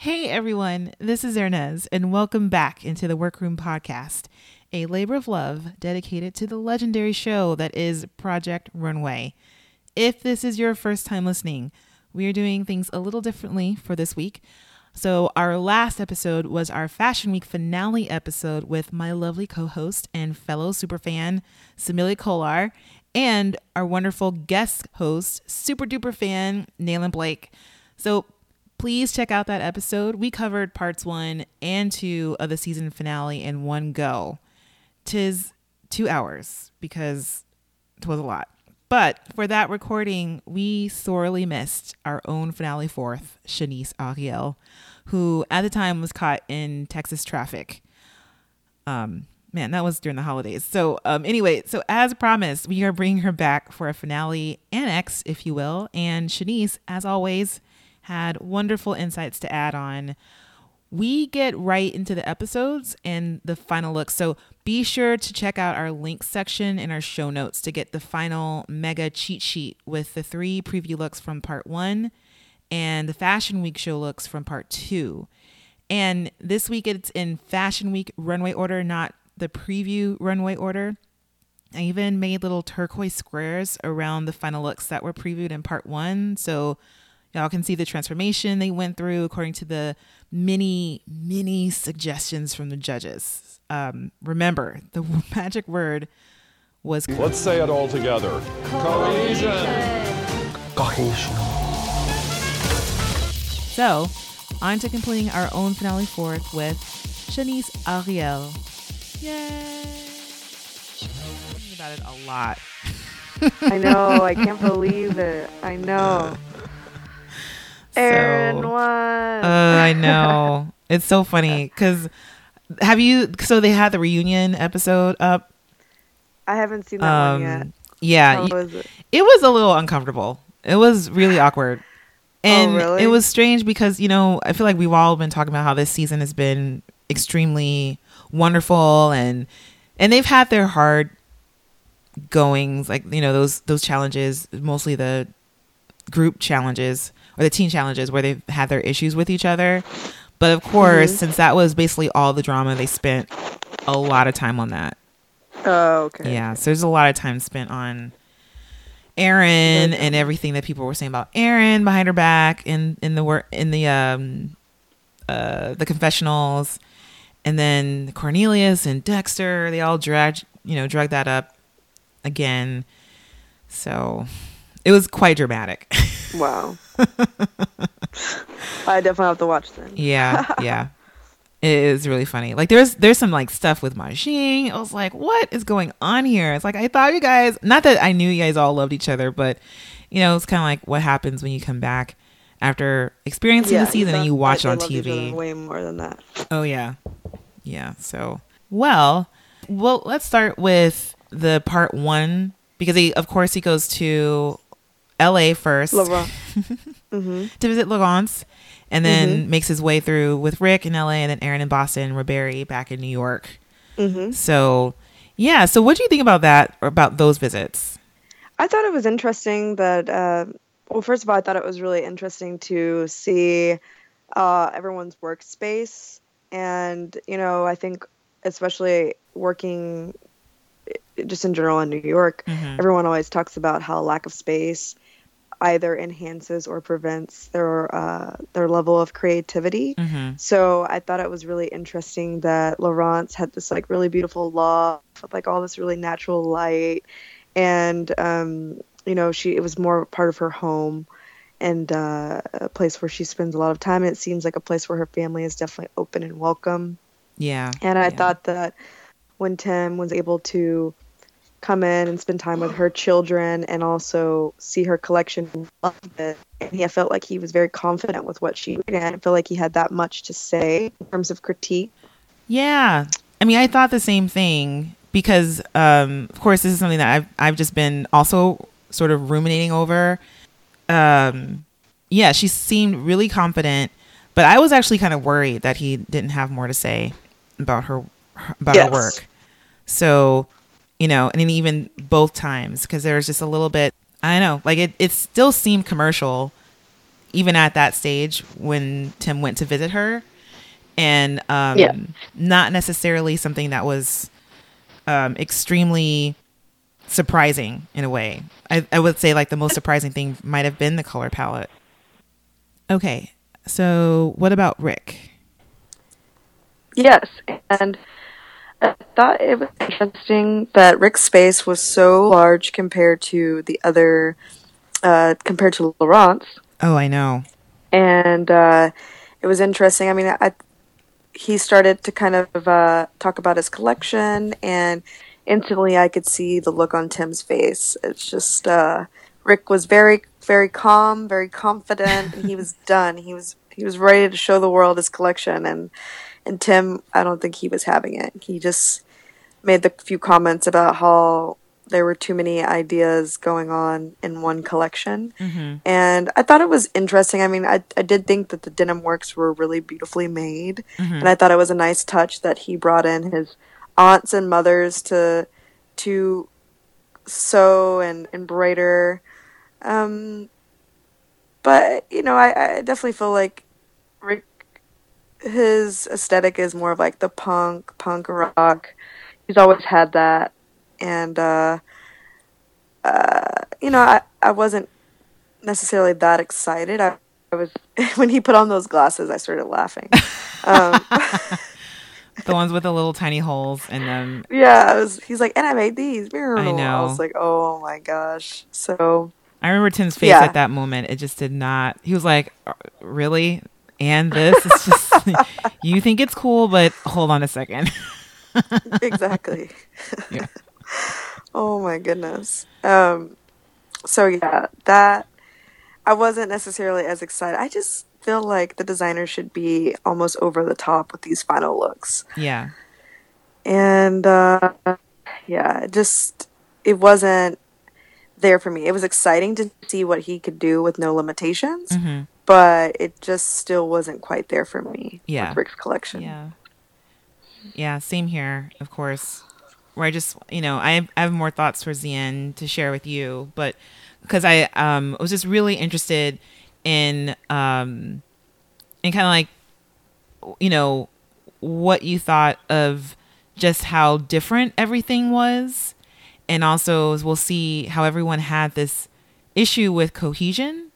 Hey everyone, this is Hernease, and welcome back into the Workroom Podcast, a labor of love dedicated to the legendary show that is Project Runway. If this is your first time listening, we are doing things a little differently for this week. So, our last episode was our Fashion Week finale episode with my lovely co host and fellow superfan, Samilia Kolar, and our wonderful guest host, super duper fan, Nayland Blake. So, please check out that episode. We covered parts one and two of the season finale in one go. Tis two hours because it was a lot. But for that recording, we sorely missed our own finale fourth, Shaniece Aurielle, who at the time was caught in Texas traffic. Um, man, that was during the holidays. So, um, anyway, so as promised, we are bringing her back for a finale annex, if you will. And Shaniece, as always, had wonderful insights to add on. We get right into the episodes and the final look. So be sure to check out our links section in our show notes to get the final mega cheat sheet with the three preview looks from part one and the Fashion Week show looks from part two. And this week it's in Fashion Week runway order, not the preview runway order. I even made little turquoise squares around the final looks that were previewed in part one. So Y'all can see the transformation they went through according to the many, many suggestions from the judges. Um, remember, the magic word was. Let's say it all together. Cohesion. Cohesion. So, on to completing our own finale fourth with Shaniece Aurielle. Yay! I'm thinking about it a lot. I know. I can't believe it. I know. Erin So- won. Uh, I know. it's so funny because have you? So they had the reunion episode up. I haven't seen that Um, one yet. yeah, How was it? it was a little uncomfortable. It was really awkward. And Oh, really? it was strange because, you know, I feel like we've all been talking about how this season has been extremely wonderful and and they've had their hard goings, like, you know, those those challenges, mostly the group challenges or the teen challenges where they've had their issues with each other. But of course, Mhm. since that was basically all the drama, they spent a lot of time on that. Oh, okay. Yeah, so there's a lot of time spent on Erin and everything that people were saying about Erin behind her back in in the work in the um uh the confessionals, and then Cornelius and Dexter they all dragged you know dragged that up again. So it was quite dramatic. Wow. I definitely have to watch then. yeah, yeah. It is really funny. Like there's there's some like stuff with Mah-Jing. I was like, what is going on here? It's like I thought you guys not that I knew you guys all loved each other, but you know, it's kinda like what happens when you come back after experiencing the season and you watch it on they loved each TV. Way more than that. Oh yeah. Yeah. So well well let's start with the part one because he of course he goes to LA first Laurent. hmm to visit Laurence and then makes his way through with Rick in LA and then Erin in Boston, Roberi back in New York. hmm So, yeah. So, what do you think about that or about those visits? I thought it was interesting that. Uh, well, first of all, I thought it was really interesting to see uh, everyone's workspace, and you know, I think especially working just in general in New York, Mhm. everyone always talks about how lack of space either enhances or prevents their uh, their level of creativity. Mm-hmm. So I thought it was really interesting that Laurence had this like really beautiful loft with like all this really natural light, and um, you know she it was more part of her home and uh, a place where she spends a lot of time. And it seems like a place where her family is definitely open and welcome. Yeah. And I yeah. thought that when Tim was able to come in and spend time with her children and also see her collection. And he I felt like he was very confident with what she did. And I didn't feel like he had that much to say in terms of critique. Yeah. I mean, I thought the same thing because, um, of course, this is something that I've I've just been also sort of ruminating over. Um, yeah, she seemed really confident, but I was actually kind of worried that he didn't have more to say about her about her work. So, you know, and then even both times because there was just a little bit. I don't know, like it. It still seemed commercial, even at that stage when Tim went to visit her, and um, Yeah. not necessarily something that was um, extremely surprising in a way. I, I would say like the most surprising thing might have been the color palette. Okay, so what about Rick? Yes, and I thought it was interesting that Rick's space was so large compared to the other, uh, compared to Laurent's, Oh, I know. and uh, it was interesting. I mean, I, he started to kind of uh, talk about his collection, and instantly I could see the look on Tim's face. It's just uh, Rick was very, very calm, very confident, and he was done. He was he was ready to show the world his collection, and and Tim, I don't think he was having it. He just made the few comments about how there were too many ideas going on in one collection. And I thought it was interesting. I mean, I, I did think that the denim works were really beautifully made. And I thought it was a nice touch that he brought in his aunts and mothers to to sew and embroider. Um, but, you know, I, I definitely feel like Rick his aesthetic is more of like the punk, punk rock. He's always had that. And uh uh you know, I, I wasn't necessarily that excited. I, I was when he put on those glasses I started laughing. Um The ones with the little tiny holes in them. yeah, I was he's like, and I made these. I know. I was like, oh my gosh. So I remember Tim's face Yeah. at that moment. It just did not. He was like, "Uh, "Really?" And this is just. you think it's cool, but hold on a second. exactly. Yeah. oh my goodness. Um so yeah, that I wasn't necessarily as excited. I just feel like the designer should be almost over the top with these final looks. Yeah. And uh yeah, just it wasn't there for me. It was exciting to see what he could do with no limitations, Mhm. but it just still wasn't quite there for me Yeah. with Rick's collection. Yeah. Yeah. Same here, of course. Where I just, you know, I have, I have more thoughts towards the end to share with you, but because I um was just really interested in um in kind of like you know what you thought of just how different everything was and also we'll see how everyone had this issue with cohesion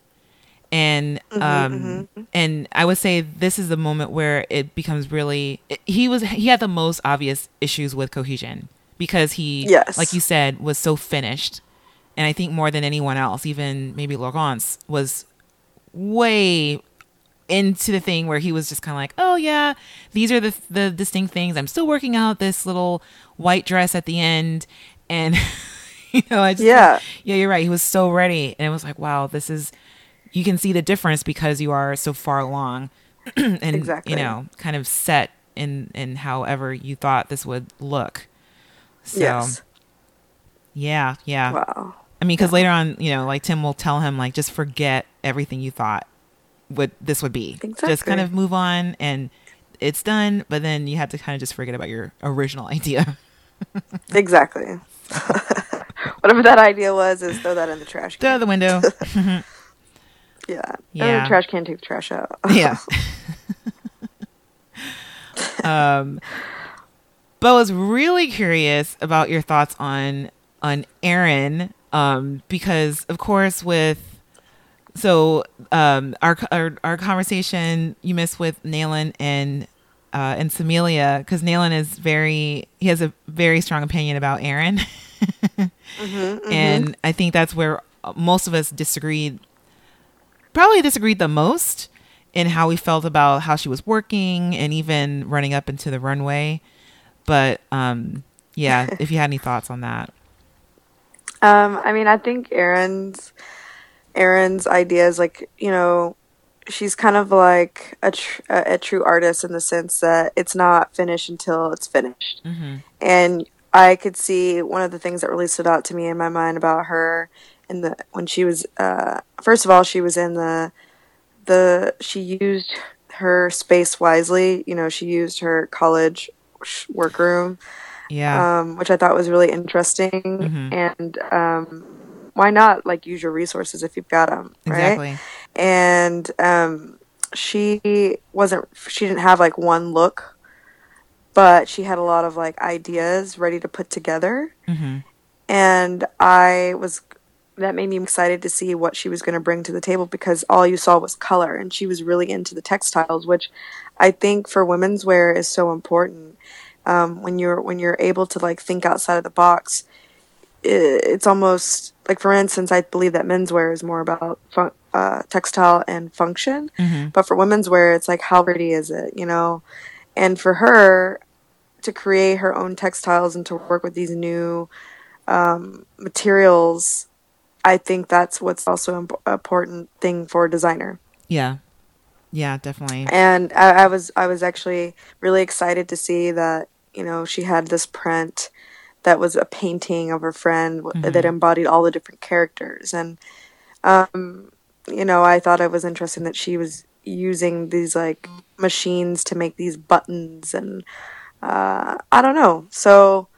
and um and i would say this is the moment where it becomes really it- he was he had the most obvious issues with cohesion because he Yes. like you said was so finished and i think more than anyone else even maybe laurence was way into the thing where he was just kind of like, "Oh yeah, these are the the distinct things. I'm still working out this little white dress at the end." And you know, I just Yeah. yeah, you're right. He was so ready, and it was like, "Wow, this is." You can see the difference because you are so far along, and Exactly. you know, kind of set in in however you thought this would look. So Yes. yeah, yeah. Wow. I mean, because later on, you know, like Tim will tell him, like, just forget everything you thought would this would be. Just kind of move on and it's done. But then you have to kind of just forget about your original idea. Exactly. Whatever that idea was, is throw that in the trash Throw out the window. Yeah. Throw Yeah. the trash can, take the trash out. yeah. um, but I was really curious about your thoughts on on Erin, um, because of course with so um our our, our conversation you missed with Nayland and uh, and Samilia because Nayland is very he has a very strong opinion about Erin, and I think that's where most of us disagreed probably disagreed the most in how we felt about how she was working and even running up into the runway. But um, yeah, if you had any thoughts on that. Um, I mean, I think Erin's Erin's ideas, like you know, she's kind of like a tr- a, a true artist in the sense that it's not finished until it's finished. And I could see one of the things that really stood out to me in my mind about her in the when she was uh, first of all she was in the the she used her space wisely. You know, she used her college sh- workroom Yeah. um, which I thought was really interesting. And um, why not like use your resources if you've got them, right? exactly. and um, she wasn't. She didn't have like one look, but she had a lot of like ideas ready to put together. Mm-hmm. And I was that made me excited to see what she was going to bring to the table because all you saw was color and she was really into the textiles which i think for women's wear is so important um, when you're when you're able to like think outside of the box it's almost like for instance i believe that menswear is more about fun, uh, textile and function Mm-hmm. but for women's wear it's like how pretty is it you know and for her to create her own textiles and to work with these new um, materials i think that's what's also an important thing for a designer Yeah. Yeah, definitely. and I, I was i was actually really excited to see that you know she had this print that was a painting of a friend w that embodied all the different characters. And um you know i thought it was interesting that she was using these like machines to make these buttons and uh i don't know. So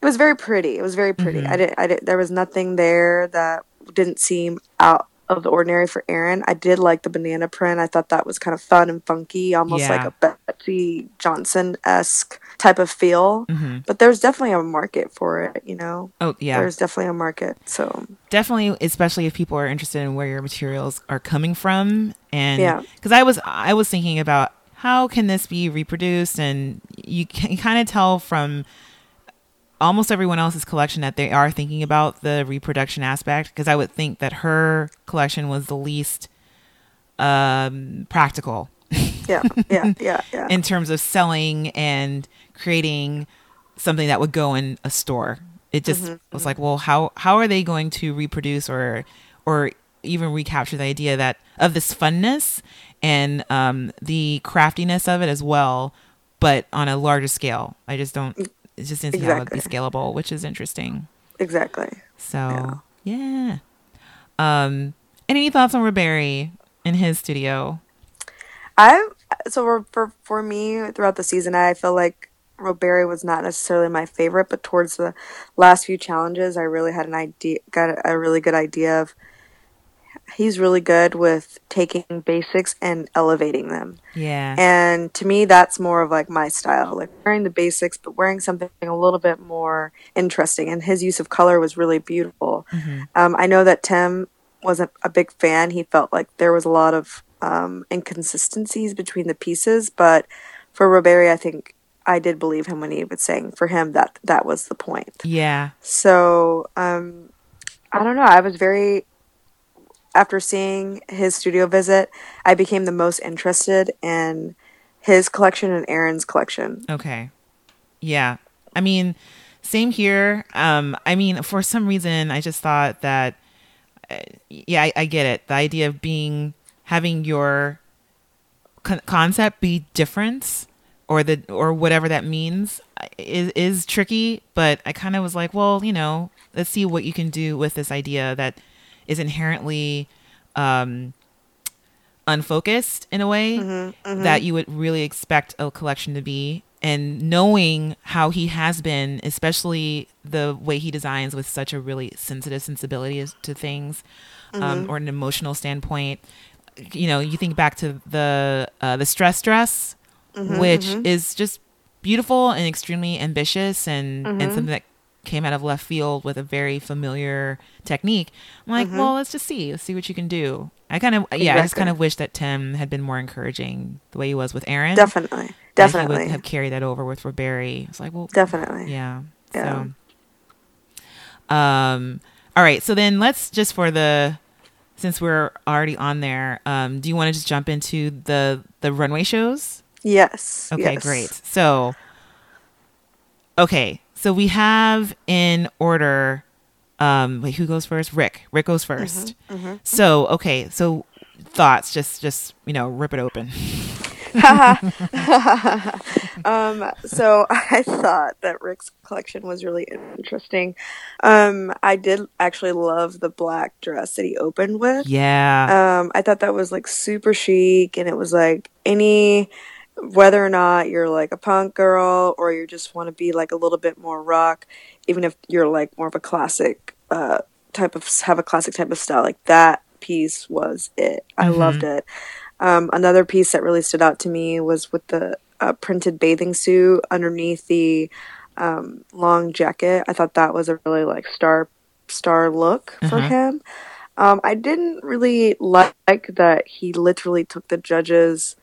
it was very pretty. It was very pretty. I did i did there was nothing there that didn't seem out of the ordinary for Erin. I did like the banana print. I thought that was kind of fun and funky, almost like a Betsey Johnson esque type of feel. Mhm. But there's definitely a market for it, you know? Oh, yeah. There's definitely a market. So, definitely especially if people are interested in where your materials are coming from and Yeah. because i was i was thinking about how can this be reproduced and you can kind of tell from almost everyone else's collection that they are thinking about the reproduction aspect because i would think that her collection was the least um practical yeah, yeah, yeah, yeah. in terms of selling and creating something that would go in a store. It just Mm-hmm, was like, well, how how are they going to reproduce or or even recapture the idea that of this funness and um, the craftiness of it as well, but on a larger scale. I just don't. It just didn't see how it would be scalable, which is interesting. exactly. So yeah. Um, any thoughts on Roberi in his studio? I so for, for for me throughout the season, I feel like Roberi was not necessarily my favorite, but towards the last few challenges, I really had an idea, got a really good idea of. He's really good with taking basics and elevating them. Yeah. And to me, that's more of like my style, like wearing the basics, but wearing something a little bit more interesting. And his use of color was really beautiful. Um, I know that Tim wasn't a big fan. He felt like there was a lot of um, inconsistencies between the pieces. But for Roberi, I think I did believe him when he was saying for him that that was the point. yeah. So um, I don't know. I was very after seeing his studio visit, I became the most interested in his collection and Erin's collection. Okay. Yeah. I mean, same here. Um, I mean, for some reason, I just thought that, uh, yeah, I, I get it. The idea of being, having your con- concept be different or the, or whatever that means uh, is, is tricky. But I kind of was like, well, you know, let's see what you can do with this idea that is inherently, um, unfocused in a way that you would really expect a collection to be. And knowing how he has been especially the way he designs with such a really sensitive sensibility to things um, or an emotional standpoint you know you think back to the uh, the stress dress which is just beautiful and extremely ambitious and and something that came out of left field with a very familiar technique. I'm like, well, let's just see. Let's see what you can do. I kind of, yeah, I just kind of wish that Tim had been more encouraging the way he was with Erin. Definitely, definitely would have carried that over with Barry. It's like, well, definitely. yeah. Yeah. So, um, all right. So then let's just for the, since we're already on there, um, do you want to just jump into the the runway shows? Yes. Okay, yes. great. So, okay, so we have in order. Um, wait, who goes first? Rick. Rick goes 1st So, okay, so thoughts. Just, just you know, rip it open. Um, so I thought that Rick's collection was really interesting. Um, I did actually love the black dress that he opened with. Yeah. Um, I thought that was like super chic, and it was like any whether or not you're like a punk girl or you just want to be like a little bit more rock, even if you're like more of a classic uh, type of have a classic type of style like that piece was it. I Mhm. loved it. Um, another piece that really stood out to me was with the uh, printed bathing suit underneath the um, long jacket. I thought that was a really like star star look for Mhm. him. Um, I didn't really like that he literally took the judge's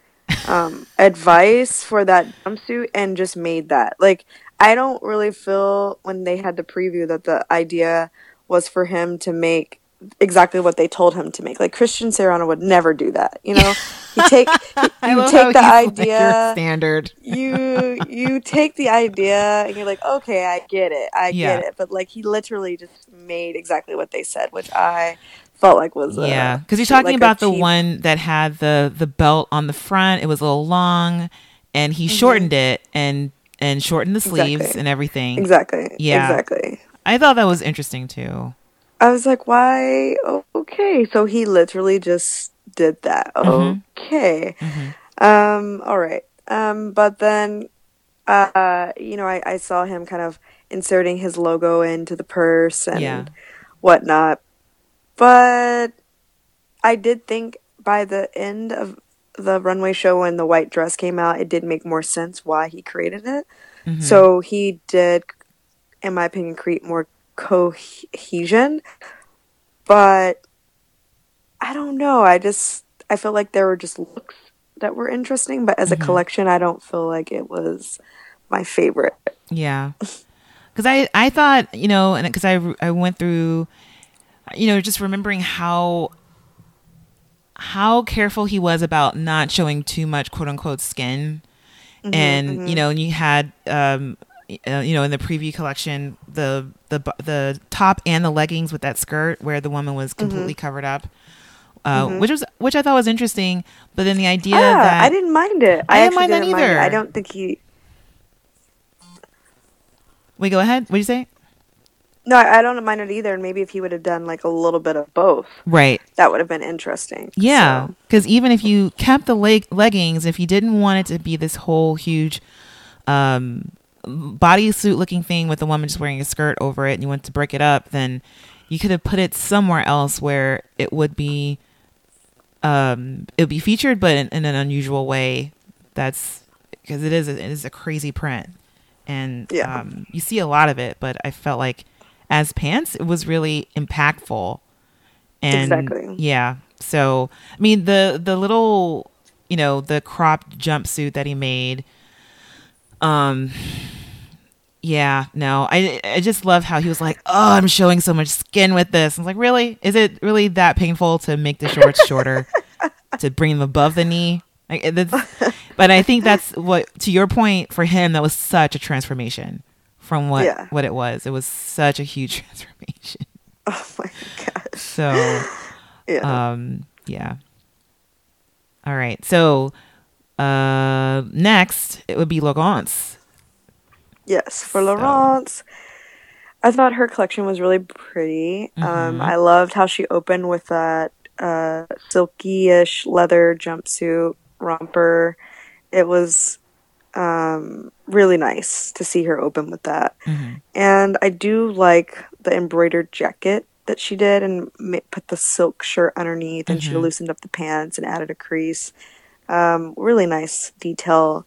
um, advice for that jumpsuit and just made that. Like, I don't really feel when they had the preview that the idea was for him to make exactly what they told him to make. Like Christian Siriano would never do that. You know, you take you take the idea standard. you you take the idea and you're like, okay, I get it, I Yeah. get it. But like he literally just made exactly what they said, which I felt like was uh, Yeah, because you're talking like about the cheap- one that had the the belt on the front. It was a little long, and he shortened it and and shortened the sleeves Mm-hmm. Exactly. and everything. exactly, Yeah. exactly. I thought that was interesting too. I was like, why? Oh, okay, so he literally just did that. Mhm. Okay, Mhm. um, all right. Um, but then, uh, you know, I, I saw him kind of inserting his logo into the purse and Yeah. whatnot. But I did think by the end of the runway show when the white dress came out, it did make more sense why he created it. Mhm. So he did, in my opinion, create more cohesion. But I don't know. I just I feel like there were just looks that were interesting, but as a Mhm. collection, I don't feel like it was my favorite. Yeah, because I I thought you know, and because I I went through, you know, just remembering how how careful he was about not showing too much quote unquote skin, and you know, and you had um. Uh, you know, in the preview collection, the the the top and the leggings with that skirt where the woman was completely covered up, uh, which was which I thought was interesting. But then the idea Yeah, that I didn't mind it. I I, didn't mind that didn't mind it. either. I don't think he. we go ahead. What do you say? No, I I don't mind it either. And maybe if he would have done like a little bit of both, Right. that would have been interesting. Yeah, So, because even if you kept the leg- leggings, if you didn't want it to be this whole huge um, bodysuit looking thing with the woman just wearing a skirt over it, and you want to break it up, then you could have put it somewhere else where it would be um, it would be featured, but in, in an unusual way. That's because it is a, it is a crazy print, and Yeah. um, you see a lot of it. But I felt like as pants, it was really impactful. And Exactly. yeah, so I mean the the little you know the cropped jumpsuit that he made. Um. Yeah, no, I I just love how he was like, "Oh, I'm showing so much skin with this." I was like, "Really? Is it really that painful to make the shorts shorter, to bring them above the knee?" Like, but I think that's what, to your point, for him, that was such a transformation from what Yeah. what it was. It was such a huge transformation. oh my gosh. So, Yeah. um, yeah. All right. So, uh, next it would be Laurence. Yes, for So- Laurence, I thought her collection was really pretty. Um, Mhm. I loved how she opened with that uh, silky-ish leather jumpsuit romper. It was um, really nice to see her open with that. Mhm. And I do like the embroidered jacket that she did and ma- put the silk shirt underneath, and she Mhm. loosened up the pants and added a crease. Um, really nice detail.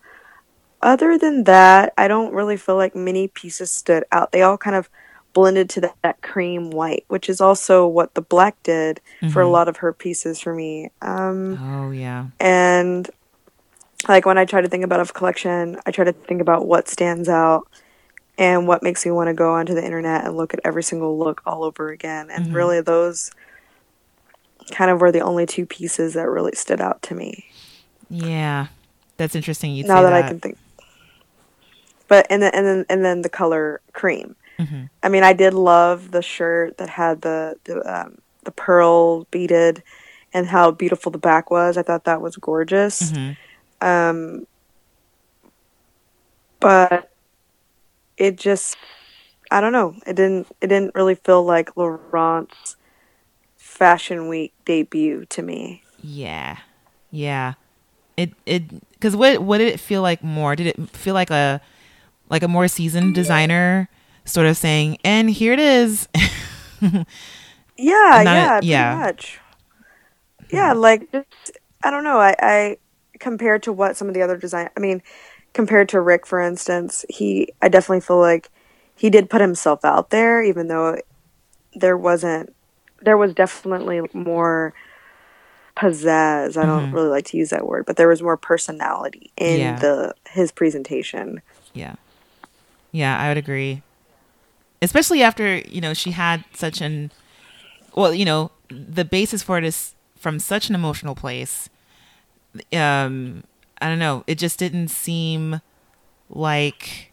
Other than that, I don't really feel like many pieces stood out. They all kind of blended to that, that cream white, which is also what the black did for a Mhm. lot of her pieces for me. Um, Oh yeah. and like when I try to think about a collection, I try to think about what stands out and what makes me want to go onto the internet and look at every single look all over again. And Mhm. really, those kind of were the only two pieces that really stood out to me. Yeah. That's interesting. You now say that, that. I can think. But and then and then and then the color cream. Mhm. I mean, I did love the shirt that had the the um, the pearl beaded, and how beautiful the back was. I thought that was gorgeous. Mhm. Um, but it just, I don't know. It didn't. It didn't really feel like Laurent's Fashion Week debut to me. Yeah. Yeah. It it because what what did it feel like more? Did it feel like a like a more seasoned designer sort of saying, and here it is. Yeah, a- yeah, pretty yeah. much. yeah, like just I don't know. I, I compared to what some of the other design. I mean, compared to Rick, for instance, he I definitely feel like he did put himself out there, even though there wasn't. There was definitely more pizzazz. I don't Mhm. really like to use that word, but there was more personality in Yeah. the his presentation. Yeah. Yeah, I would agree. Especially after, you know, she had such an well, you know, the basis for it is from such an emotional place. Um I don't know, it just didn't seem like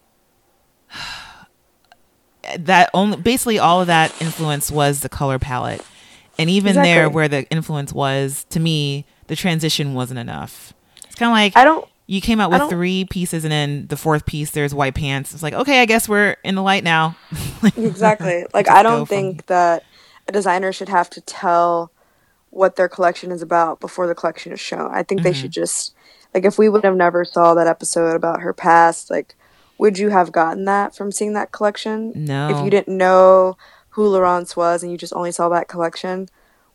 that only basically all of that influence was the color palette. And even there where the influence was, to me, the transition wasn't enough. It's kind of like I don't. you came out with three pieces and then the fourth piece there's white pants it's like okay i guess we're in the light now Exactly. Like I don't think that a designer should have to tell what their collection is about before the collection is shown. I think they Mm-hmm. should just like if we would have never saw that episode about her past, like would you have gotten that from seeing that collection? No. If you didn't know who Laurence was and you just only saw that collection,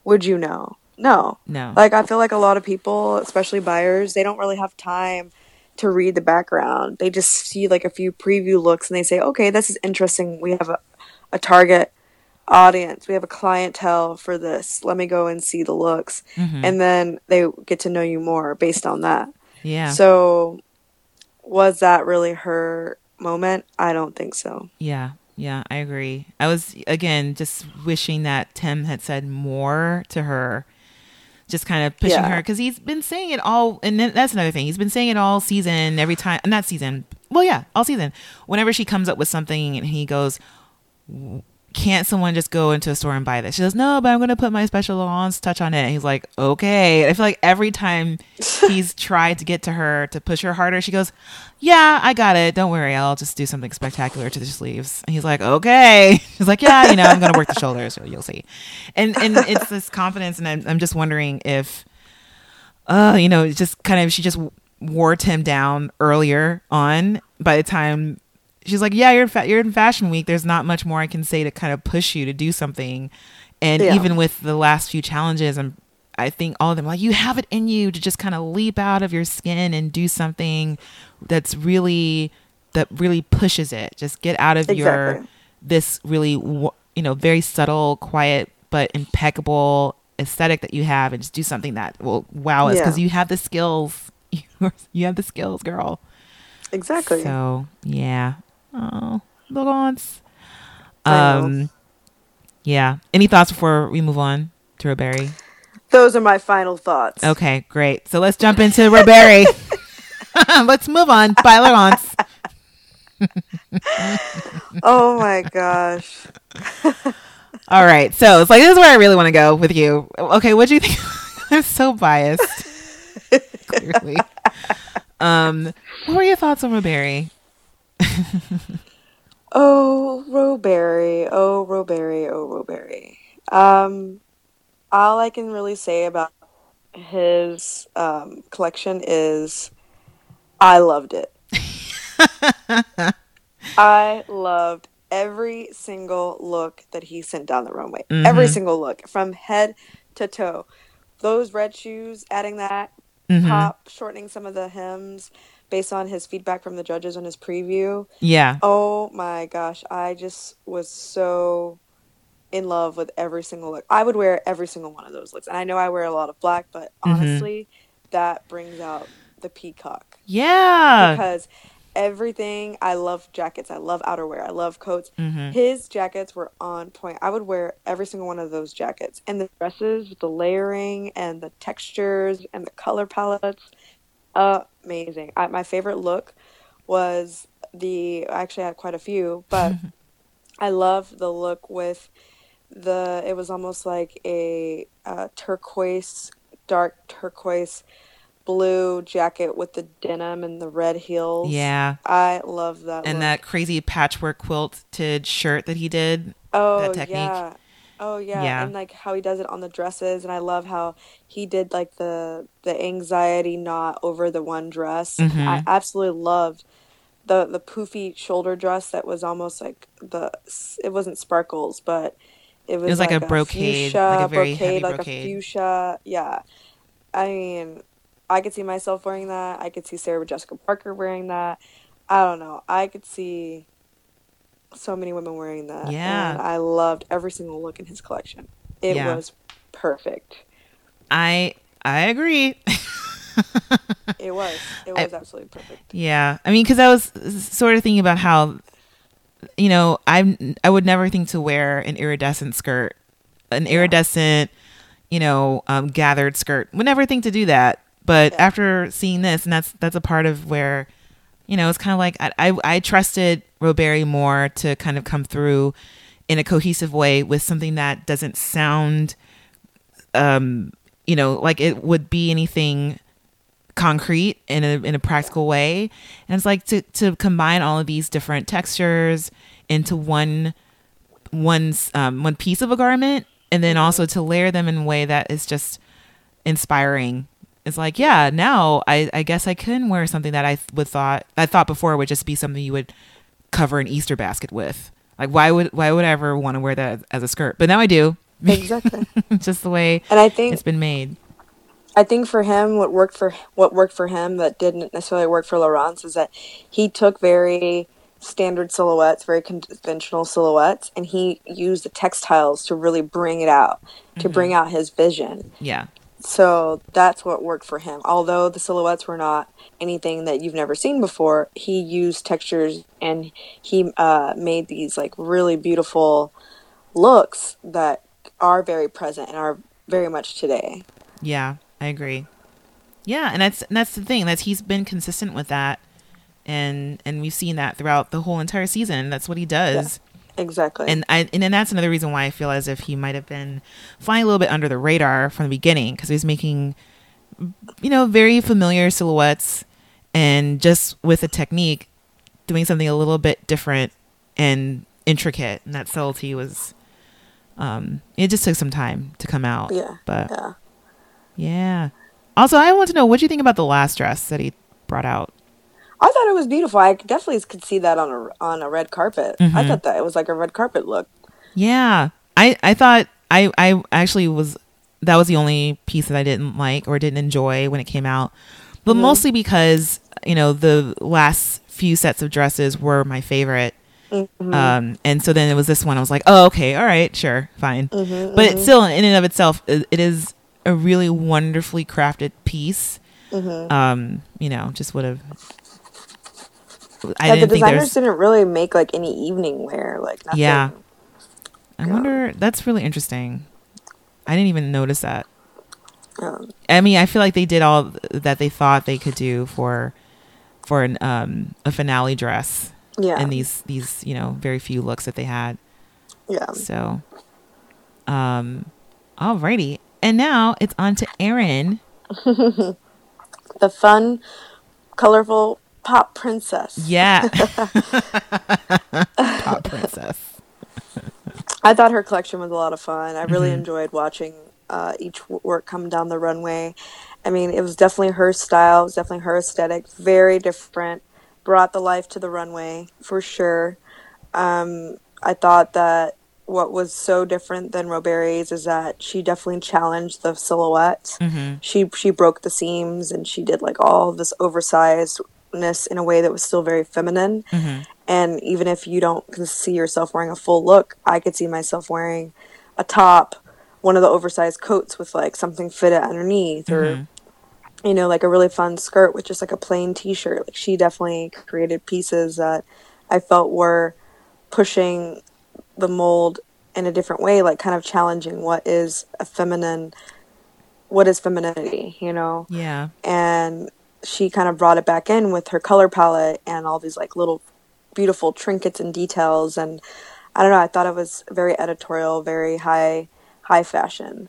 would you know? No. no Like I feel like a lot of people, especially buyers, they don't really have time to read the background. They just see like a few preview looks and they say, "Okay, this is interesting. We have a, a target audience. We have a clientele for this. Let me go and see the looks." Mhm. And then they get to know you more based on that. yeah So was that really her moment? I don't think so. yeah yeah i agree i was again just wishing that tim had said more to her just kind of pushing Yeah. her because he's been saying it all and then that's another thing he's been saying it all season every time not season well yeah all season whenever she comes up with something and he goes can't someone just go into a store and buy this? She goes, no, but I'm going to put my special Laurence touch on it. And he's like, okay. I feel like every time he's tried to get to her to push her harder, she goes, yeah, I got it. Don't worry. I'll just do something spectacular to the sleeves. And he's like, okay. She's like, yeah, you know, I'm going to work the shoulders. So you'll see. And, and it's this confidence. And I'm, I'm just wondering if, uh, you know, just kind of, she just wore Tim down earlier on by the time she's like, yeah, you're in fa- you're in Fashion Week. There's not much more I can say to kind of push you to do something. And Yeah. even with the last few challenges, I'm I think all of them like you have it in you to just kind of leap out of your skin and do something that's really that really pushes it. Just get out of your this really you know very subtle, quiet but impeccable aesthetic that you have, and just do something that will wow us Yeah. because you have the skills. You have the skills, girl. Exactly. So yeah. Oh, Laurence. I. Um. Yeah. Any thoughts before we move on to Roberi? Those are my final thoughts. Okay, great. So let's jump into Roberi. let's move on. Bye, Laurence. Oh my gosh. All right. So it's like this is where I really want to go with you. Okay, what do you think? I'm so biased. Clearly. Um, what were your thoughts on Roberi? Oh, Roberi. Oh, Roberi. Oh, Roberi. Um, all I can really say about his um, collection is I loved it. I loved every single look that he sent down the runway. Every Mhm. single look from head to toe. Those red shoes, adding that Mhm. pop, shortening some of the hems based on his feedback from the judges on his preview. Yeah. Oh my gosh, I just was so in love with every single look. I would wear every single one of those looks. And I know I wear a lot of black, but Mhm. honestly, that brings out the peacock Yeah. because everything I love jackets, I love outerwear, I love coats. Mhm. His jackets were on point. I would wear every single one of those jackets. And the dresses with the layering and the textures and the color palettes, amazing. I, my favorite look was the I actually had quite a few, but I love the look with the it was almost like a uh, turquoise, dark turquoise blue jacket with the denim and the red heels. Yeah. I love that. And look. that crazy patchwork quilted shirt that he did. oh that technique. yeah, oh yeah. Yeah. and like how he does it on the dresses, and I love how he did like the the anxiety knot over the one dress. Mhm. I absolutely loved the the poofy shoulder dress that was almost like the it wasn't sparkles, but It was, was like a brocade, fuchsia, like a very brocade, like brocade. a fuchsia. Yeah, I mean, I could see myself wearing that. I could see Sarah Jessica Parker wearing that. I don't know. I could see so many women wearing that. Yeah. and I loved every single look in his collection. It Yeah. was perfect. I I agree. It was. It I- was absolutely perfect. Yeah, I mean, because I was sort of thinking about how, you know, I I would never think to wear an iridescent skirt, an iridescent, you know, um, gathered skirt. Would never think to do that. But Yeah. after seeing this, and that's that's a part of where, you know, it's kind of like I, I I trusted Roberi more to kind of come through in a cohesive way with something that doesn't sound, um, you know, like it would be anything concrete in a in a practical way. And it's like to to combine all of these different textures into one one's um, one piece of a garment and then also to layer them in a way that is just inspiring. It's like yeah now i i guess i can wear something that i would thought i thought before would just be something you would cover an easter basket with. Like why would why would i ever want to wear that as a skirt? But now i do. Exactly. just the way and I think it's been made. I think for him, what worked for what worked for him that didn't necessarily work for Laurence is that he took very standard silhouettes, very conventional silhouettes, and he used the textiles to really bring it out, to mm-hmm. bring out his vision. yeah So that's what worked for him. Although the silhouettes were not anything that you've never seen before, he used textures and he uh, made these like really beautiful looks that are very present and are very much today. Yeah, I agree. Yeah, and that's and that's the thing. that he's been consistent with that, and and we've seen that throughout the whole entire season. That's what he does. Exactly. And I and then that's another reason why I feel as if he might have been flying a little bit under the radar from the beginning because he was making, you know, very familiar silhouettes, and just with a technique, doing something a little bit different and intricate, and that subtlety was. Um, it just took some time to come out. yeah. But Yeah. yeah. Also, I want to know what do you think about the last dress that he brought out? I thought it was beautiful. I definitely could see that on a on a red carpet. I Mhm. thought that it was like a red carpet look. Yeah, I I thought I I actually was that was the only piece that I didn't like or didn't enjoy when it came out, but mostly because you know the last few sets of dresses were my favorite. Um, and so then it was this one. I was like, oh, okay, all right, sure, fine. but it's still, in and of itself, it, it is a really wonderfully crafted piece. Um, you know, just would have. I yeah, the designers didn't really make like any evening wear, like nothing. Yeah. I wonder. That's really interesting. I didn't even notice that. Um, I mean, I feel like they did all that they thought they could do for for an um a finale dress yeah. in these these you know very few looks that they had. yeah. So, um, alrighty, and now it's on to Erin. The fun, colorful pop princess. Yeah, pop princess. I thought her collection was a lot of fun. I really Mhm. enjoyed watching uh, each work come down the runway. I mean, it was definitely her style. It was definitely her aesthetic. Very different. Brought the life to the runway for sure. Um, I thought that what was so different than Roberi's is that she definitely challenged the silhouette. hmm She she broke the seams and she did like all this oversizedness in a way that was still very feminine. hmm And even if you don't see yourself wearing a full look, I could see myself wearing a top, one of the oversized coats with like something fitted underneath, or Mhm. you know, like a really fun skirt with just like a plain t-shirt. Like she definitely created pieces that I felt were pushing the mold in a different way, like kind of challenging what is a feminine, what is femininity, you know? Yeah. and she kind of brought it back in with her color palette and all these like little beautiful trinkets and details and I don't know I thought it was very editorial very high high fashion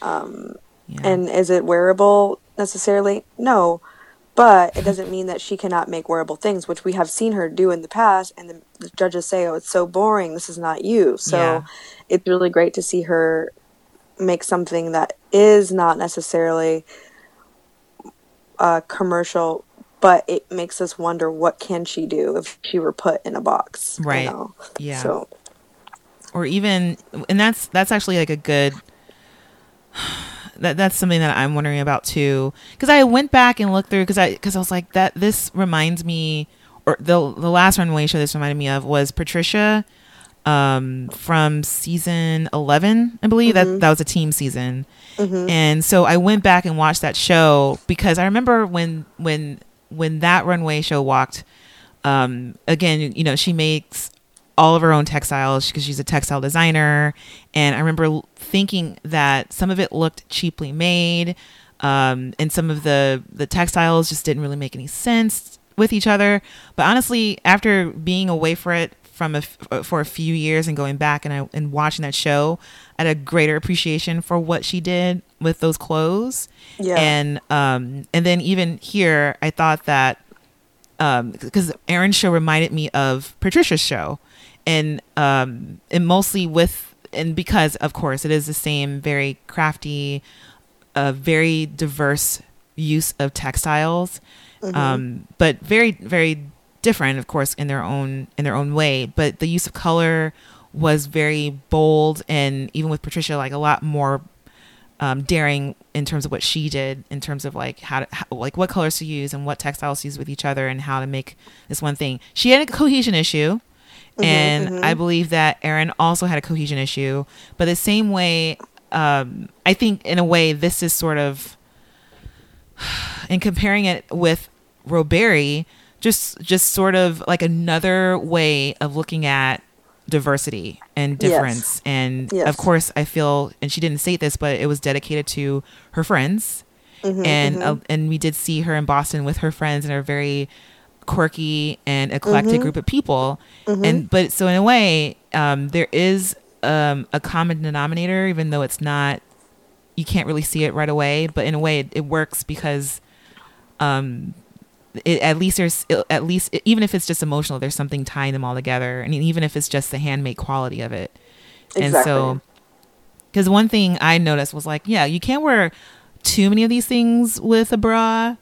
um, Yeah. and is it wearable necessarily no but it doesn't mean that she cannot make wearable things which we have seen her do in the past and the, the judges say oh it's so boring this is not you so Yeah. it's really great to see her make something that is not necessarily uh, commercial but it makes us wonder what can she do if she were put in a box you Right. know? Yeah. so or even and that's that's actually like a good that that's something that I'm wondering about too because I went back and looked through because I because I was like that this reminds me or the the last runway show this reminded me of was Patricia um from season 11 I believe. Mm-hmm. that that was a team season. And so I went back and watched that show because I remember when when when that runway show walked um again you know she makes all of her own textiles because she's a textile designer. And i remember thinking that some of it looked cheaply made um, and some of the the textiles just didn't really make any sense with each other. But honestly after being away for it from a f- uh, for a few years and going back and I, and watching that show i had a greater appreciation for what she did with those clothes. Yeah. and um and then even here i thought that um because Erin's show reminded me of Patricia's show. And um and mostly with and because of course it is the same very crafty uh very diverse use of textiles. Um but very very different of course in their own in their own way but the use of color was very bold and even with Patricia like a lot more um, daring in terms of what she did in terms of like how to how, like what colors to use and what textiles to use with each other and how to make this one thing. She had a cohesion issue, and I believe that Erin also had a cohesion issue. But the same way, um, I think in a way this is sort of in comparing it with Roberi, just just sort of like another way of looking at diversity and Yes. difference. And Yes. of course, I feel, and she didn't state this, but it was dedicated to her friends. Mm-hmm, and uh, and we did see her in Boston with her friends and a very quirky and eclectic Mm-hmm. group of people. And but so in a way, um, there is um, a common denominator, even though it's not. You can't really see it right away, but in a way, it, it works because um it, at least there's at least even if it's just emotional there's something tying them all together and even if it's just the handmade quality of it. And so because one thing i noticed was like yeah you can't wear too many of these things with a bra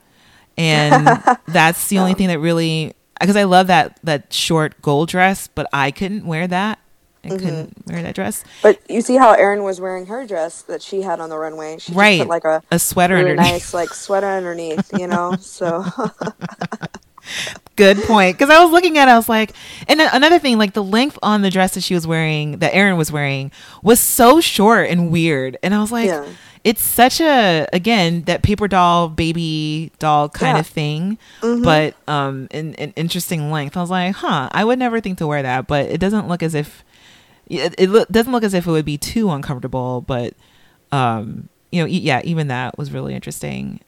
and that's the only thing that really because i love that that short gold dress but i couldn't wear that i Mm-hmm. couldn't wear that dress But you see how Erin was wearing her dress that she had on the runway. She just Right. put like a a sweater really underneath nice like sweater underneath, you know. So Good point. Because I was looking at it, I was like, and another thing, like the length on the dress that she was wearing, that Erin was wearing, was so short and weird. And I was like, Yeah. it's such a, again, that paper doll, baby doll kind Yeah. of thing, Mm-hmm. but um, in an interesting length. I was like, huh, I would never think to wear that, but it doesn't look as if, it, it loo- doesn't look as if it would be too uncomfortable, but, um, you know, e- yeah, even that was really interesting.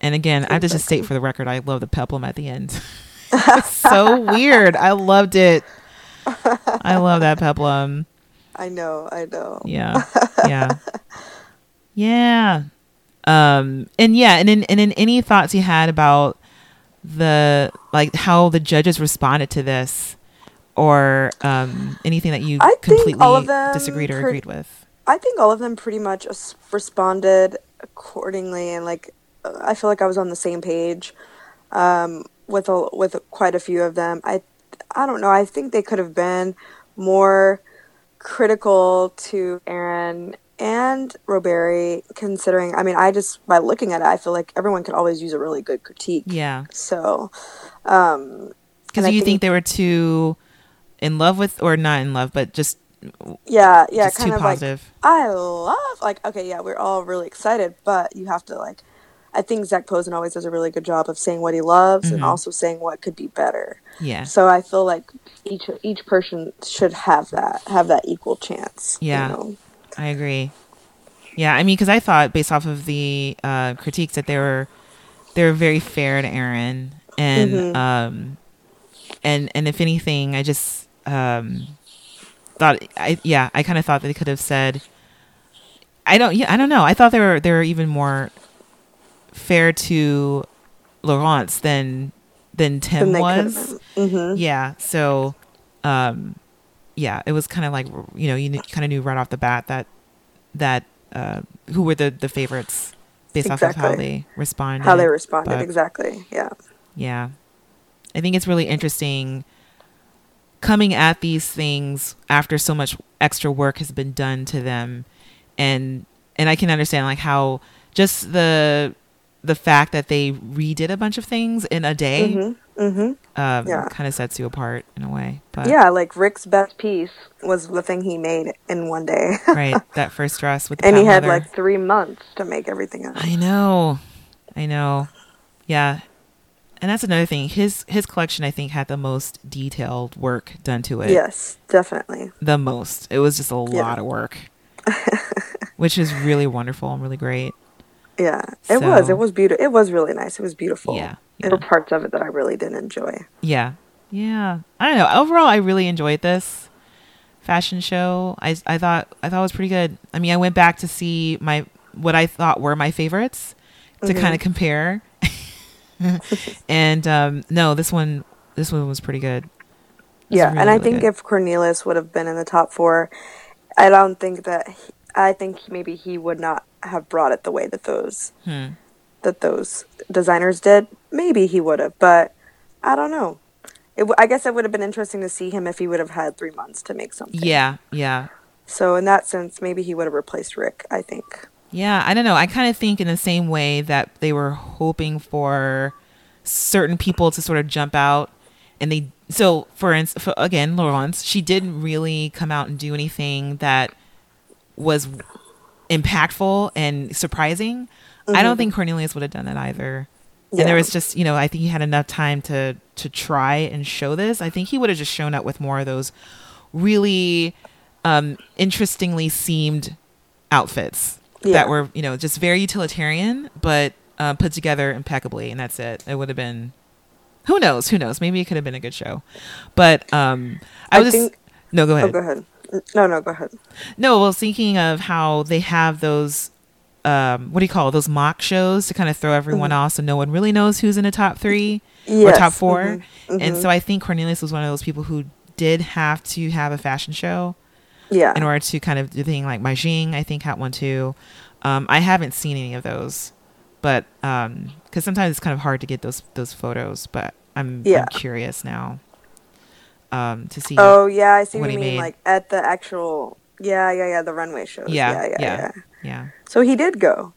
And again, I have to just state for the record, I love the peplum at the end. it's so weird. I loved it. I love that peplum. I know, I know. Yeah. Yeah. Yeah. Um and yeah, and in and in any thoughts you had about the like how the judges responded to this or um anything that you I completely all of them disagreed or agreed with. I think all of them pretty much responded accordingly, and like I feel like I was on the same page um, with a, with quite a few of them. I I don't know. I think they could have been more critical to Erin and Roberi, considering. I mean, I just by looking at it, I feel like everyone could always use a really good critique. Yeah. So, um, Because you think, think- they were too in love with or not in love, but just yeah, yeah, just kind too of positive. like I love like okay, yeah, we're all really excited, but you have to like I think Zac Posen always does a really good job of saying what he loves Mm-hmm. and also saying what could be better. yeah. So I feel like each each person should have that have that equal chance. you Yeah. know? I agree. Yeah, I mean, because I thought based off of the uh, critiques that they were they were very fair to Erin, and Mm-hmm. um, and and if anything, I just um, thought I yeah, I kind of thought they could have said. I don't yeah I don't know I thought they were they were even more fair to Laurence than than Tim could was. Mhm. Yeah. So, um, yeah, it was kind of like you know you kind of knew right off the bat that that uh, who were the the favorites based off of how they responded. How they responded but- exactly. Yeah. Yeah, I think it's really interesting coming at these things after so much extra work has been done to them and and I can understand like how just the the fact that they redid a bunch of things in a day Mm-hmm. Mm-hmm. um, Yeah. kind of sets you apart in a way. But Yeah, like Rik's best piece was the thing he made in one day. right, that first dress with the and he had leather. like three months to make everything else. I know, I know, yeah. And that's another thing. His his collection, I think, had the most detailed work done to it. Yes, definitely. the most. It was just a Yeah. lot of work, which is really wonderful and really great. Yeah, it was. It was beautiful. It was really nice. It was beautiful. Yeah, There were parts of it that I really didn't enjoy. Yeah. Yeah. I don't know. Overall, I really enjoyed this fashion show. I, I thought I thought it was pretty good. I mean, I went back to see my what I thought were my favorites to Mm-hmm. kind of compare. and um no, this one this one was pretty good. Yeah, really, and I really think good. if Cornelius would have been in the top four, I don't think that. He, I think maybe he would not have brought it the way that those Hmm. that those designers did. Maybe he would have, but I don't know. It, I guess it would have been interesting to see him if he would have had three months to make something. Yeah, yeah. So in that sense, maybe he would have replaced Rik. I think. Yeah, I don't know. I kind of think in the same way that they were hoping for certain people to sort of jump out, and they. So, for instance, again, Laurence, she didn't really come out and do anything that was impactful and surprising. I don't think Cornelius would have done that either. And there was just, you know, I think he had enough time to to try and show this. I think he would have just shown up with more of those really um interestingly seamed outfits Yeah. that were, you know, just very utilitarian but uh, put together impeccably and that's it. It would have been who knows, who knows. Maybe it could have been a good show. But um I, I was think- No, go Oh, ahead. go ahead. No, no, go ahead. No, well, thinking of how they have those, um, what do you call it? Those mock shows to kind of throw everyone off, so no one really knows who's in the top three or top 4 mhm, And mhm. so I think Cornelius was one of those people who did have to have a fashion show Yeah. in order to kind of do thing like Mah-Jing. I think had one too. Um, I haven't seen any of those, but because sometimes it's kind of hard to get those those photos. But I'm, Yeah. I'm curious now um, to see. Oh yeah, I see what what, you mean. made. Like at the actual, yeah, yeah, yeah, the runway shows. Yeah, Yeah, yeah, yeah. yeah. yeah. So he did go.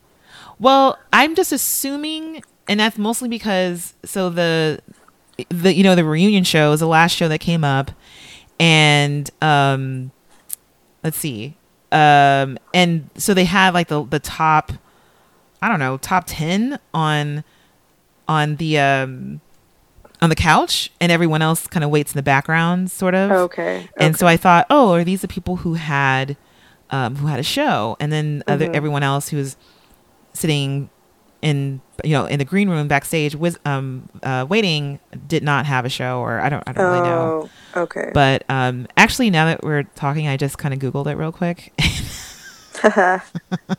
Well, I'm just assuming, and that's mostly because so the the you know the reunion show is the last show that came up, and um, let's see, um, and so they had like the the top, I don't know, top ten on on the um on the couch, and everyone else kind of waits in the background, sort of. Okay. And so I thought, oh, are these the people who had um, who had a show? And then other Mhm. everyone else who was sitting in you know in the green room backstage with um uh, waiting did not have a show or I don't I don't really know. Oh, okay. But um actually now that we're talking I just kind of googled it real quick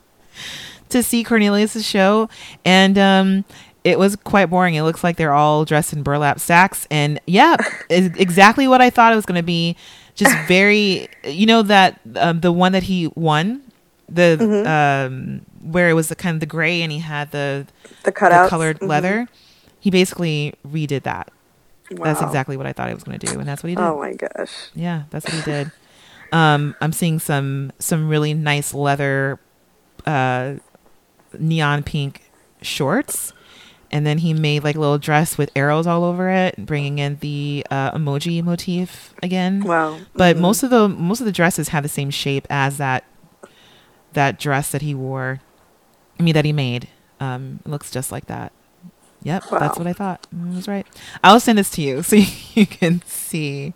to see Cornelius's show and um it was quite boring. It looks like they're all dressed in burlap sacks and yeah, is exactly what I thought it was going to be. Just very you know that um, the one that he won the Mm-hmm. um where it was the kind of the gray and he had the the the colored Mhm. leather. He basically redid that. That's exactly what I thought he was going to do and that's what he did. Oh my gosh. Yeah, that's what he did. Um, I'm seeing some some really nice leather, uh, neon pink shorts, and then he made like a little dress with arrows all over it, bringing in the uh, emoji motif again. Wow. But Mhm. most of the most of the dresses have the same shape as that that dress that he wore. I mean that he made. Um, looks just like that. Yep, that's what I thought. Mm, I was right. I'll send this to you so you can see.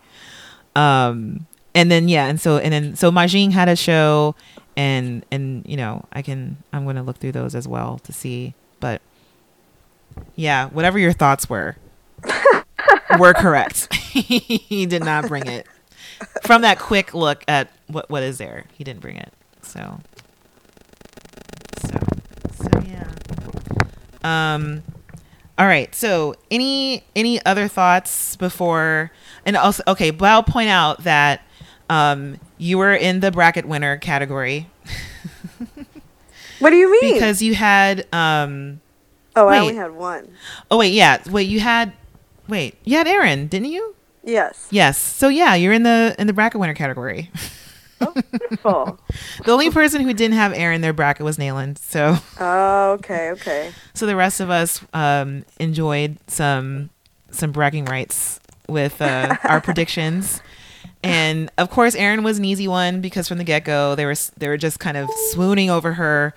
Um, and then yeah, and so and then so Mah-Jing had a show, and and you know I can I'm gonna look through those as well to see. But yeah, whatever your thoughts were, were correct. he did not bring it. From that quick look at what what is there, he didn't bring it. So so yeah. Um all right. So any any other thoughts before and also okay, but I'll point out that um you were in the bracket winner category What do you mean? because you had um oh, I only had one. oh wait, yeah. Wait, you had wait, you had Erin, didn't you? Yes. Yes. So yeah, you're in the in the bracket winner category. Oh, wonderful. the only person who didn't have Erin their bracket was Nayland. So oh, okay, okay. so the rest of us um, enjoyed some some bragging rights with uh, our predictions. And of course, Erin was an easy one because from the get go they were they were just kind of swooning over her,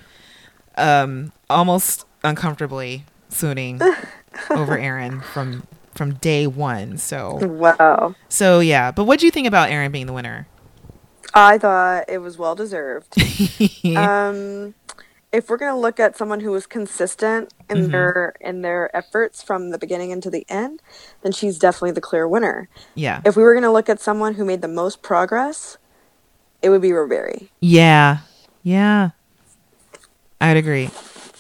um, almost uncomfortably swooning over Erin from from day one. So Wow. so yeah. But what do you think about Erin being the winner? I thought it was well deserved. um, if we're gonna look at someone who was consistent in Mhm. their in their efforts from the beginning into the end, then she's definitely the clear winner. yeah. If we were gonna look at someone who made the most progress, it would be Roberi Yeah. Yeah. I'd agree.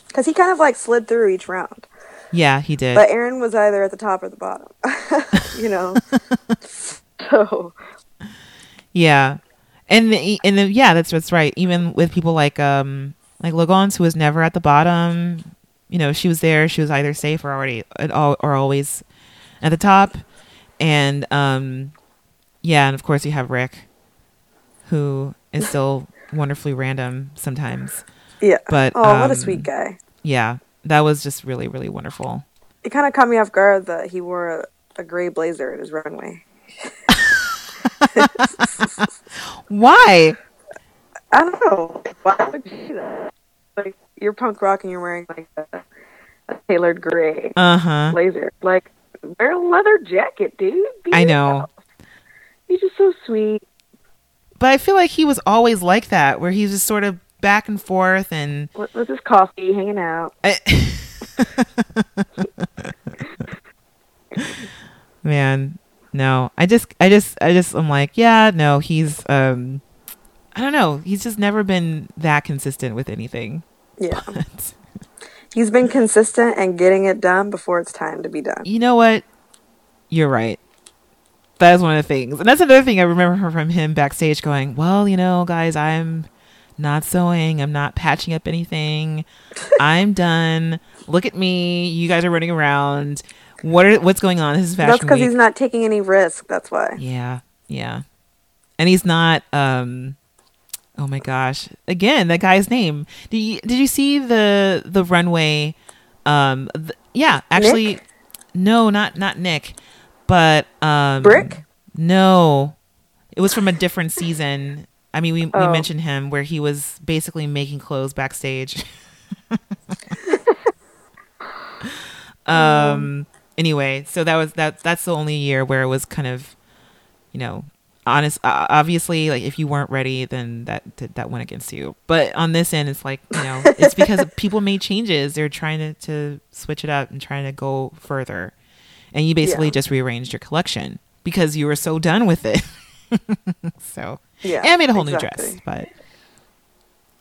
because he kind of like slid through each round. Yeah, he did. But Erin was either at the top or the bottom. you know. so Yeah, and the, and the, yeah, that's that's right. Even with people like um like Logans, who was never at the bottom, you know, she was there. She was either safe or already at all or always at the top, and um yeah, and of course you have Rik, who is still wonderfully random sometimes. yeah. But oh, what a um, sweet guy. Yeah, that was just really really wonderful. It kind of caught me off guard that he wore a, a gray blazer at his runway. Why? I don't know. Why would you do that? Like you're punk rock and you're wearing like a, a tailored gray Uh huh. blazer. Like wear a leather jacket, dude. Be I know. He's just so sweet. But I feel like he was always like that, where he was just sort of back and forth and With, with his coffee, hanging out. I, man, no. I just, I just, I just, I'm like, yeah, no. He's, um, I don't know. He's just never been that consistent with anything. Yeah. But He's been consistent and getting it done before it's time to be done. you know what? You're right. That is one of the things, and that's another thing I remember from him backstage, going, "Well, you know, guys, I'm not sewing. I'm not patching up anything. I'm done. Look at me. You guys are running around. What are what's going on? This is fashion That's because he's not taking any risk. That's why. Yeah, yeah. And he's not um oh my gosh. Again, that guy's name. Did you did you see the the runway um th- yeah, actually Nick? no, not not Nick, but um Brick? No. It was from a different season. I mean, we, we Oh. mentioned him where he was basically making clothes backstage. um anyway, so that was that that's the only year where it was kind of you know, honest uh, obviously like if you weren't ready then that that, that went against you. But on this end it's like, you know, it's because people made changes. They're trying to to switch it up and trying to go further. And you basically Yeah. just rearranged your collection because you were so done with it. so Yeah. and made a whole new dress, but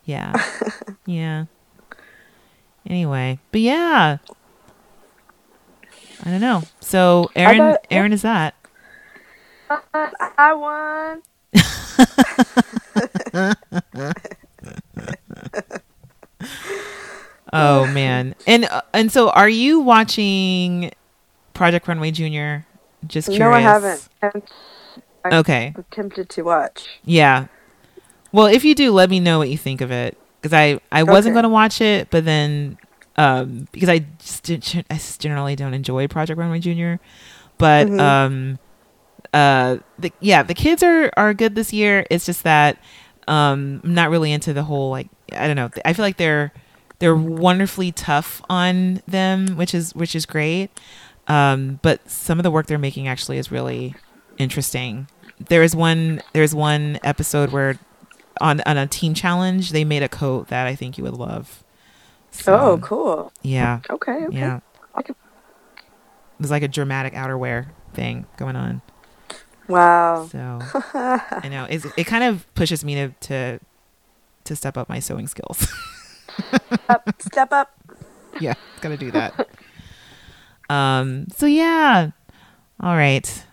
yeah, yeah. Anyway, but yeah, I don't know. So Erin, Erin is that? I won. Oh man, and uh, and so are you watching Project Runway Junior? Just curious. No, I haven't. I'm Okay, tempted to watch. yeah. Well, if you do, let me know what you think of it because I I wasn't Okay. going to watch it, but then um because I just I just generally don't enjoy Project Runway Junior, but Mhm. um uh the yeah the kids are are good this year. It's just that um I'm not really into the whole like I don't know. I feel like they're they're wonderfully tough on them, which is which is great. Um, but some of the work they're making actually is really interesting. There is one there's one episode where on on a team challenge they made a coat that I think you would love. So, oh, cool. Yeah, Okay. Okay. yeah. Could- It was like a dramatic outerwear thing going on. Wow. So I know it's, it kind of pushes me to to to step up my sewing skills. Up, step up. yeah, gotta do that. um. So yeah. All right.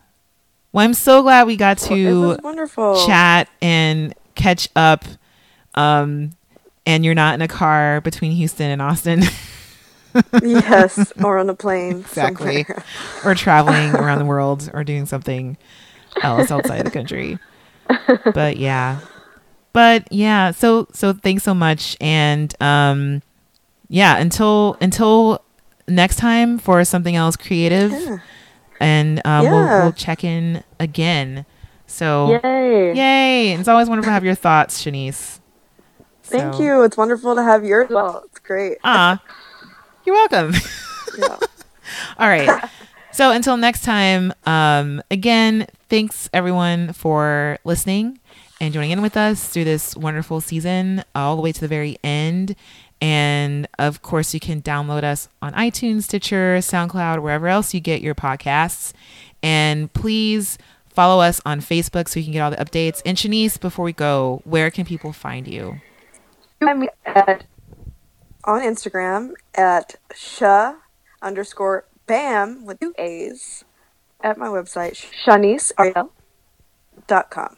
Well, I'm so glad we got to wonderful. chat and catch up. Um, and you're not in a car between Houston and Austin. yes, or on a plane. exactly. somewhere. or traveling around the world or doing something else outside the country. But yeah. But yeah, so so thanks so much and um yeah, until until next time for something else creative Yeah. and um we'll we'll check in again. So Yay. yay. It's always wonderful to have your thoughts, Shaniece. Thank So- you. It's wonderful to have yours. Well, it's great. Ah. You're welcome. Yeah. All right. So until next time, um, again, thanks everyone for listening and joining in with us through this wonderful season, all the way to the very end. And of course, you can download us on iTunes, Stitcher, SoundCloud, wherever else you get your podcasts. And please follow us on Facebook so you can get all the updates. And Shaniece, before we go, where can people find you? I'm at, on Instagram at sha underscore bam with two A's at my website, shanieceaurielle.com.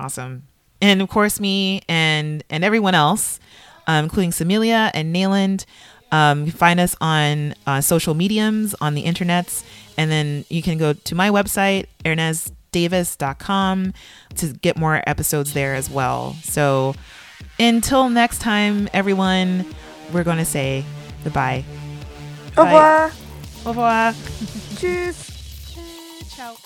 Awesome. And of course, me and and everyone else, um, including Samilia and Nayland. Um, you can find us on uh, social mediums, on the internets, and then you can go to my website, herneasedavis.com, to get more episodes there as well. So until next time, everyone, we're going to say goodbye. Au revoir. Au revoir. Tschüss. Ciao.